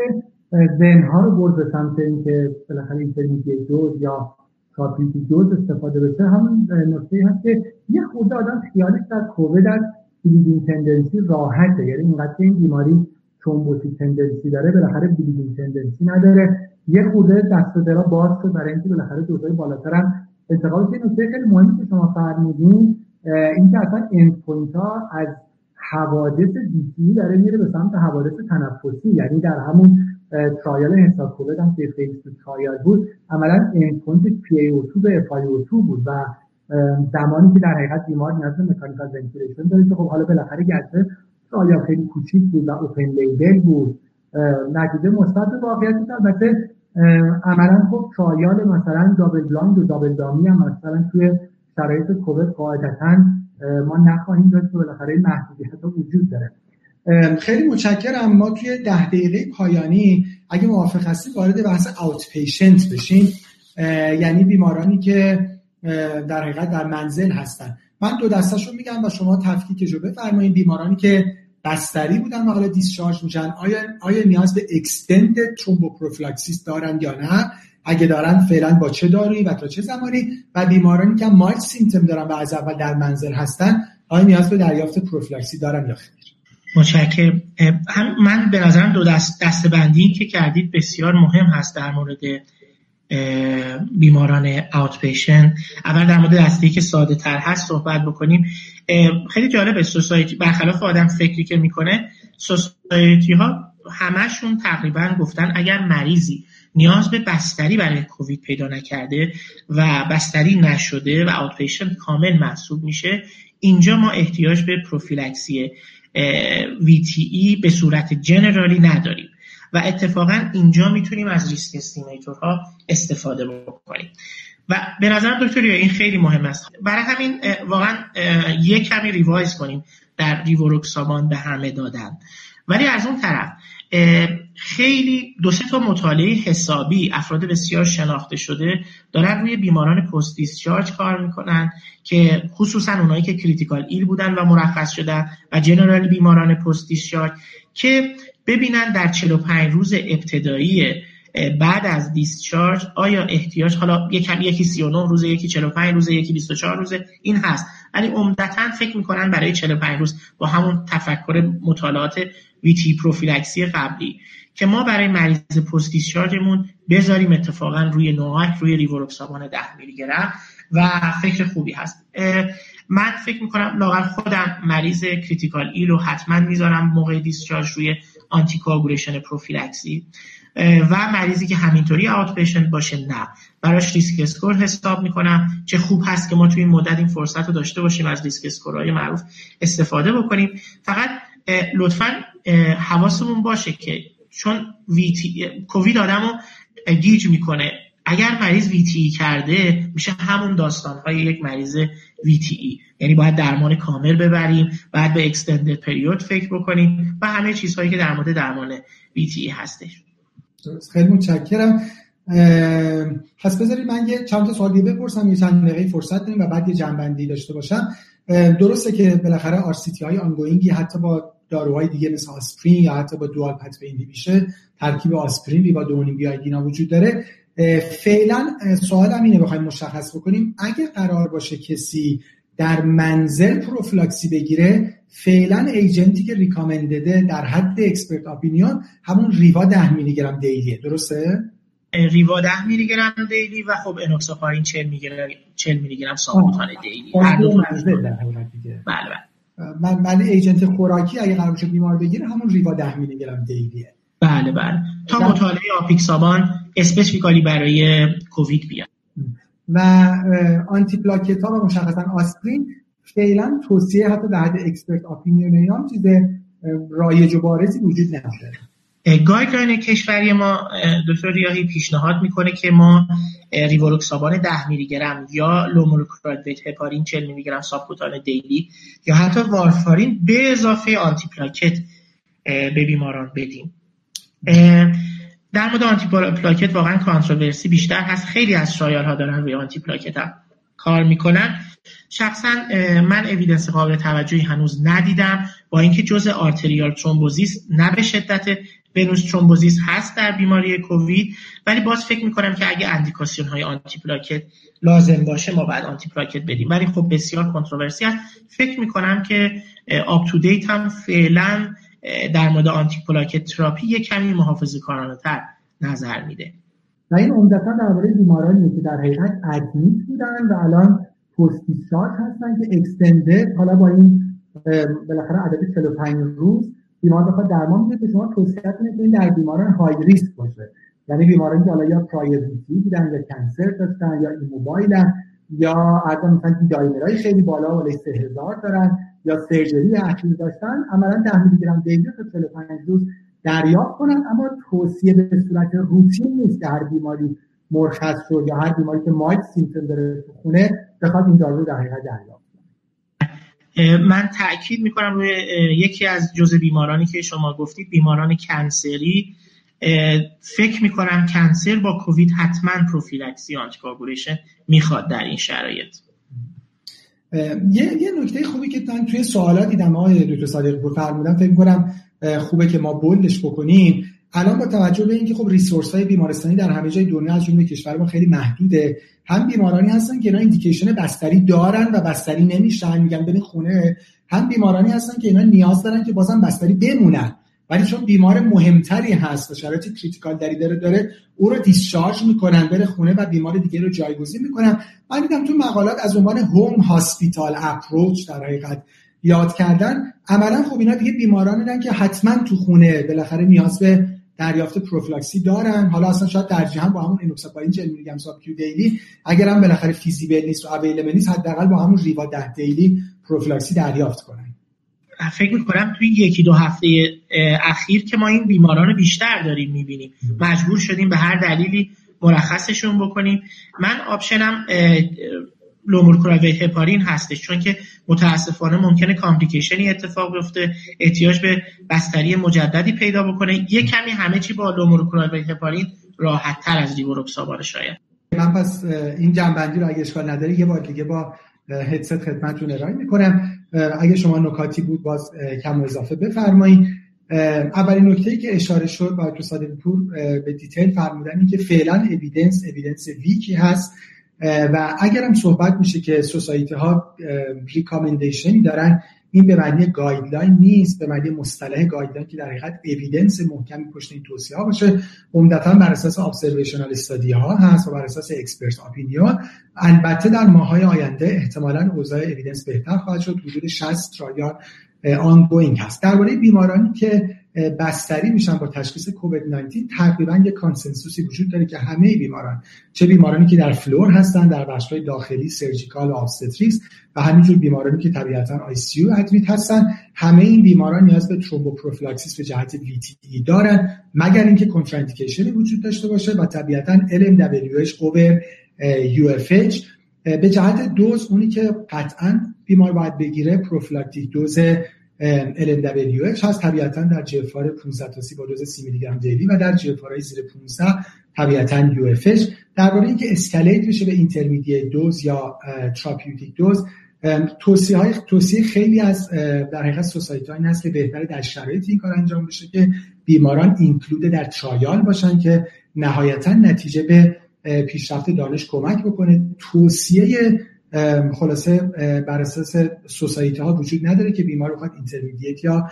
Speaker 1: ذهنها رو برد به سمت اینکه بالاخره intermediate dose یا therapeutic dose استفاده بشه همون نکته هست که یه خورده آدم خیالش در کووید از بلیدینگ تندنسی راحته. یعنی اینقدر این بیماری ترومبوتیک تندنسی داره بالاخره بلیدینگ تندنسی نداره. یه خورده دست و درا باز شد برای اینکه بالاخره دوزای بالاتر هم انتقال که نکته خیلی مهمی که شما فرمودین اینکه اصلا اند ها از حوادث دیسی داره میره به سمت حوادث تنفسی. یعنی در همون ترایل حساب کووید هم که فیس ترایل بود عملا اند پی ای او به اف او بود و زمانی که در حقیقت بیمار نیاز به mechanical ventilation داره که خب حالا بالاخره گرچه trial خیلی کوچیک بود و open label بود. نتیجه مثبت واقعیت البته عملا خب trial مثلا double blind و double dummy هم مثلا توی شرایط کووید قاعدتا ما نخواهیم داشت که بالاخره محدودیت ها وجود داره. خیلی متشکرم. ما توی ده دقیقه پایانی اگه موافق هستید وارد بحث outpatient بشیم. یعنی بیمارانی که در حقیقت در منزل هستن. من دو دستش رو میگم و شما تفکیکش رو بفرمایید. بیمارانی که بستری بودن و حالا discharge میشن. آیا, آیا نیاز به extended thromboprophylaxis دارن یا نه؟ اگه دارن فعلا با چه دارویی و تا چه زمانی؟ و بیمارانی که mild symptom دارن و از اول در منزل هستن آیا نیاز به دریافت پروفیلاکسی دارن یا خیر؟
Speaker 2: متشکرم. من به نظرم دو دست, دست بندی که کردید بسیار مهم هست در مورد بیماران اوت پیشن اول در مورد دسته که ساده تر هست صحبت بکنیم. خیلی جالبه سوسایتی برخلاف آدم فکری که می‌کنه سوسایتی ها همشون تقریبا گفتن اگر مریضی نیاز به بستری برای کووید پیدا نکرده و بستری نشده و اوت پیشن کامل محسوب میشه اینجا ما احتیاج به پروفیلکسی VTE به صورت generally نداریم و اتفاقا اینجا می‌تونیم از risk estimator ها استفاده بکنیم. و به نظر دکتر این خیلی مهم است. برای همین واقعا یک کمی revise کنیم در ریوروکسابان به همه دادن. ولی از اون طرف خیلی دو سه تا مطالعه حسابی افراد بسیار شناخته شده دارن روی بیماران post discharge کار می‌کنن که خصوصا اونایی که critical ill بودن و مرخص شدن و general بیماران post discharge که ببینن در 45 روز ابتدایی بعد از discharge آیا احتیاج حالا یکم یکی 39 روزه یکی 45 روزه یکی 24 روزه این هست. ولی عمدتا فکر می‌کنن برای 45 روز با همون تفکر مطالعات VTE prophylaxis قبلی که ما برای مریض post discharge مون بذاریم اتفاقا روی NOAC روی ریوروکسابان 10 میلی گرم و فکر خوبی هست. من فکر می‌کنم لااقل خودم مریض critical ill و حتما می‌ذارم موقع discharge روی anticoagulation prophylaxis و مریضی که همینطوری outpatient باشه نه. براش risk score حساب می‌کنم چه خوب هست که ما توی این مدت این فرصت رو داشته باشیم از risk score های معروف استفاده بکنیم. فقط لطفا حواسمون باشه که چون VTE کووید آدمو گیج می‌کنه. اگر مریض VTE کرده میشه همون داستان های یک مریض VTE یعنی باید درمان کامل ببریم بعد به extended period فکر بکنیم و همه چیزهایی که در مورد درمان VTE هستش.
Speaker 1: خیلی متشکرم. پس بذارید من یه چند تا سوال بپرسم یه چند دقیقه فرصت داریم و بعد یه جمع‌بندی داشته باشم. درسته که بالاخره RCT های ongoing ی حتی با داروهای دیگه مثل آسپرین یا حتی با dual pathway میشه ترکیب آسپرین با دونیم BID اینا وجود داره. فعلا سوالم اینه بخوایم مشخص بکنیم. اگه قرار باشه کسی در منزل پروفلاکسی بگیره فعلا agent ی که recommended ه در حد expert opinion همون ریوا ده میلی گرم daily ه. درسته؟
Speaker 2: ریوا 10 میلی گرم daily و خب انوکساپارین 40 میلی گرم 40 میلی گرم subcutaneous daily هر دو بله
Speaker 1: بله. من من agent خوراکی اگه قرار باشه بیمار بگیره همون ریوا 10 میلی گرم daily ه.
Speaker 2: بله بله. تا مطالعه آپیکسابان specifically برای کووید بیاد.
Speaker 1: و antiplatelet ها و مشخصا آسپرین فعلا توصیه حتی در حد expert opinion هم چیز رایج و بارزی وجود نداره.
Speaker 2: guideline کشوری ما دکتر ریاهی پیشنهاد می‌کنه که ما ریوروکسابان 10 میلی گرم یا low molecular heparin 40 میلی گرم subcutaneous daily یا حتی وارفارین به اضافه آنتی پلاکت به بیماران بدیم. در مورد آنتی پلاکت واقعا controversy بیشتر هست. خیلی از trial ها دارن روی آنتی پلاکت هم کار می‌کنن. شخصا من evidence قابل توجهی هنوز ندیدم. با اینکه جزء arterial thrombosis نه به شدت venous thrombosis هست در بیماری کووید ولی باز فکر می‌کنم که اگه اندیکاسیون های آنتی پلاکت لازم باشه ما بعد آنتی پلاکت بدیم. ولی خب بسیار controversy هست. فکر می‌کنم که UpToDate هم فعلا در مورد آنتی پلاکت تراپی یک کمی محافظه کارانه تر نظر میده.
Speaker 1: و این عمدتا درباره بیمارانی که در حقیقت admit بودن و الان پست هستن که extended حالا با این بالاخره عدد 45 روز بیمار بخواد درمان بده که شما توصیه کنید که در بیماران high risk باشه. یعنی بیمارانی که حالا یا prior VTE بودن یا cancer داشتن یا immobile ن یا حتی مثلا D-dimer های خیلی بالا بالای 3000 دارن یا surgery اخیر داشتن عملا 10 میلی گرم دیگه تا 45 روز دریافت کنن اما توصیه به صورت روتین نیست که هر بیماری مرخص شد یا هر بیماری که mild symptom داره تو خونه بخواد این دارو در حقیقت دریافت
Speaker 2: من تاکید می‌کنم روی یکی از جزء بیمارانی که شما گفتید بیماران cancer ی. فکر می‌کنم cancer با کووید حتما پروفیلکسی anticoagulation می‌خواد در این شرایط.
Speaker 1: یه, یه نکته خوبی که توی سوالات دیدم آقای دکتر صادقی پور فرمودن فکر می‌کنم خوبه که ما bold ش بکنیم. الان با توجه به اینکه خب resource های بیمارستانی در همه جای دنیا از جمله کشور ما خیلی محدوده هم بیمارانی هستن که اینا indication بستری دارن و بستری نمیشن میگن برین خونه. هم بیمارانی هستن که اینا نیاز دارن که بازم بستری بمونن. ولی چون بیمار مهمتری هست و شرایط critical داری داره داره او رو discharge می‌کنن بره خونه و بیمار دیگه رو جایگزین می‌کنن. من دیدم تو مقالات از عنوان home hospital approach در حقیقت یاد کردن. عملا خب اینا دیگه بیمارانی که حتما تو خونه بالاخره نیاز به دریافت پروفلاکسی دارن. حالا اصلا شاید هم با همون انوکساپارین 40 میلی گرم sub-Q daily. اگر هم بالاخره feasible نیست و available نیست حداقل با همون ریوا 10 daily پروفلاکسی دریافت کنن.
Speaker 2: فکر می‌کنم توی یکی دو هفته اخیر که ما این بیماران بیشتر داریم می‌بینیم. مجبور شدیم به هر دلیلی مرخصشون بکنیم. من option م low molecular weight heparin هستش چون که متاسفانه ممکنه complication ی اتفاق بیفته احتیاج به بستری مجددی پیدا بکنه. یه کمی همه چی با low molecular weight heparin راحت تر از ریواروکسابان شاید.
Speaker 1: من پس این جمع‌بندی رو اگه اشکال نداره یه بار دیگه با هدست خدمتتون ارائه می‌کنم. اگه شما نکاتی بود باز هم اضافه بفرمایید. اولین نکته که اشاره شد آقای دکتر پور به detail فرمودن که فعلا evidence evidence weak ی هست. و اگر هم صحبت میشه که society ها recommendation ی دارن این به معنی guideline نیست به معنی مصطلح guideline که در حقیقت evidence محکمی پشت این توصیه ها باشه. عمدتا بر اساس observational study ها هست و بر اساس expert opinion البته در ماهای آینده احتمالا اوضاع evidence بهتر خواهد شد. حدود 60 trial ongoing هست. درباره بیمارانی که بستری میشن با تشخیص کووید 19 تقریبا یک consensus ی وجود داره که همه بیماران چه بیمارانی که در floor هستن در بخش‌های داخلی surgical و obstetrics و همینجور بیمارانی که طبیعتا ICU admit هستن همه این بیماران نیاز به thromboprophylaxis به جهت VTE دارن مگر اینکه contraindication ی وجود داشته باشه و طبیعتا LMWH over UFH به جهت دوز اونی که قطعا بیمار باید بگیره پروفیلاکتیک دوز LNWH هست. طبیعتا در GFR 15 تا 30 با دوز 30 میلی گرم daily و در GFR زیر 15 طبیعتا UFH درباره اینکه escalate بشه به intermediate dose یا therapeutic dose توصیه های توصیه خیلی از در حقیقت society این هست که بهتره در شرایط این کار انجام بشه که بیماران include در trial باشن که نهایتا نتیجه به پیشرفت دانش کمک بکنه. توصیه خلاصه بر اساس society ها وجود نداره که بیمار بخواد intermediate یا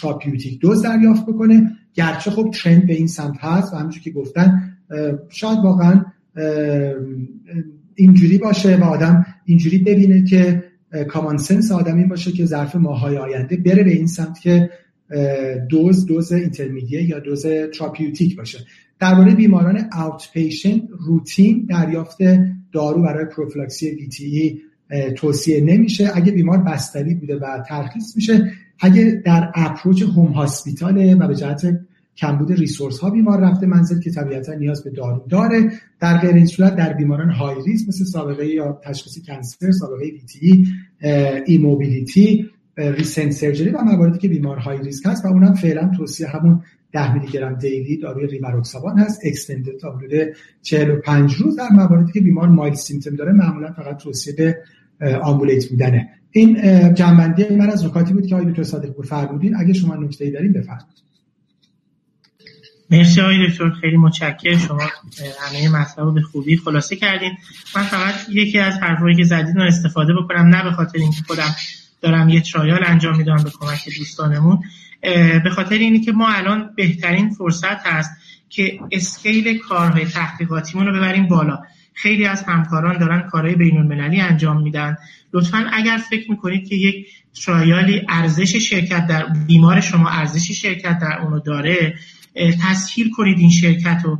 Speaker 1: therapeutic dose دریافت بکنه. گرچه خب trend به این سمت هست و همونجور که گفتن شاید واقعا اینجوری باشه و آدم اینجوری ببینه که common sense آدم باشه که ظرف ماهای آینده بره به این سمت که دوز دوز intermediate یا دوز therapeutic باشه. درباره بیماران outpatient روتین دریافت دارو برای پروفلاکسی VTE توصیه نمیشه. اگه بیمار بستری بوده و ترخیص میشه اگه در approach home hospital ه و به جهت کمبود resource ها بیمار رفته منزل که طبیعتا نیاز به دارو داره. در غیر این صورت در بیماران high risk مثل سابقه یا تشخیص cancer سابقه VTE immobility recent surgery و مواردی که بیمار high risk هست و اونم فعلا توصیه همون 10 میلی گرم daily داروی ریواروکسابان هست. extended تا حدود 45 روز در مواردی که بیمار mild symptom داره معمولا فقط توصیه به ambulate میدن این جمع‌بندی من از نکاتی بود که آقای دکتر صادق فرمودین. اگه شما نکته‌ای دارین بفرمایید.
Speaker 2: مرسی آقای دکتر. خیلی متشکرم. شما همه مطلب به خوبی خلاصه کردین. من فقط یکی از حرفایی که زدین رو استفاده بکنم نه به خاطر اینکه خودم دارم یه ترایال انجام میدم به کمک دوستانمون. به خاطر اینی که ما الان بهترین فرصت هست که اسکیل کارهای تحقیقاتیمون رو ببریم بالا. خیلی از همکاران دارن کارهای بین المللی انجام میدن. لطفا اگر فکر می‌کنید که یک ترایالی ارزش شرکت در بیمار شما ارزش شرکت در اونو داره تسهیل کنید این شرکت رو.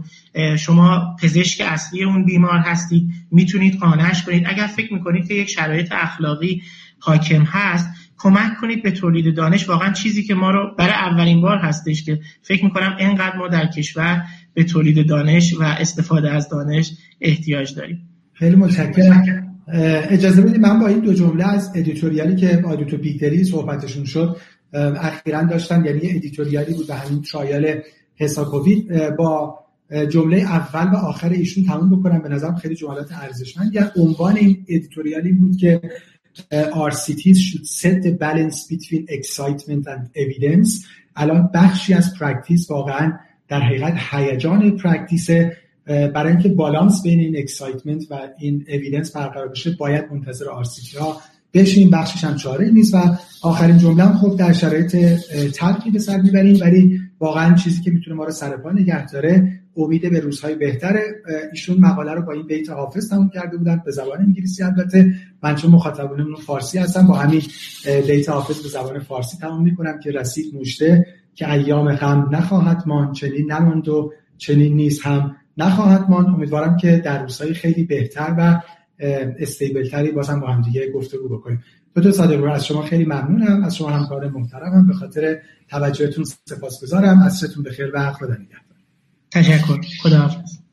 Speaker 2: شما پزشک اصلی اون بیمار هستید می‌تونید قانعش کنید. اگر فکر می‌کنید که یک شرایط اخلاقی حاکم هست کمک کنید به تولید دانش. واقعا چیزی که ما رو برای اولین بار هستش که فکر می‌کنم اینقدر ما در کشور به تولید دانش و استفاده از دانش احتیاج داریم.
Speaker 1: خیلی متشکرم. اجازه بدید من با این دو جمله از editorial ی که آدیتو پیتری صحبتشون شد اخیرا داشتم یعنی editorial ی بود به همین trial کووید با جمله اول و آخر ایشون تموم بکنم. به نظرم خیلی جملات ارزشمند. یا عنوان این editorial ی بود که RCTs should set the balance between excitement and evidence. الان بخشی از practice واقعا در حقیقت هیجان practice برای اینکه بالانس بین این excitement و این evidence برقرار بشه باید منتظر RCT ها بشیم. بخشش هم چاره نیست و آخرین جمله خب در شرایط تلخی به سر می‌بریم ولی واقعا چیزی که می‌تونه ما رو سرپا نگه داره امید به روزهای بهتره. ایشون مقاله رو با این بیت حافظ تموم کرده بودن. به زبان انگلیسی البته. من چون مخاطبانمون فارسی هستم با همین بیت حافظ به زبان فارسی تموم می‌کنم که رسید موشته که ایام غم نخواهد مان چنین نماند و چنین نیست هم نخواهد مان امیدوارم که در روزهای خیلی بهتر و استیبل تری بازم با هم دیگه گفتگو بکنیم. دکتر صادق از شما خیلی ممنونم. از شما همکار محترمم. به خاطر توجهتون سپاسگزارم. عصرتون بخیر و خدا نگهدار.
Speaker 2: تشکر. خدا حافظ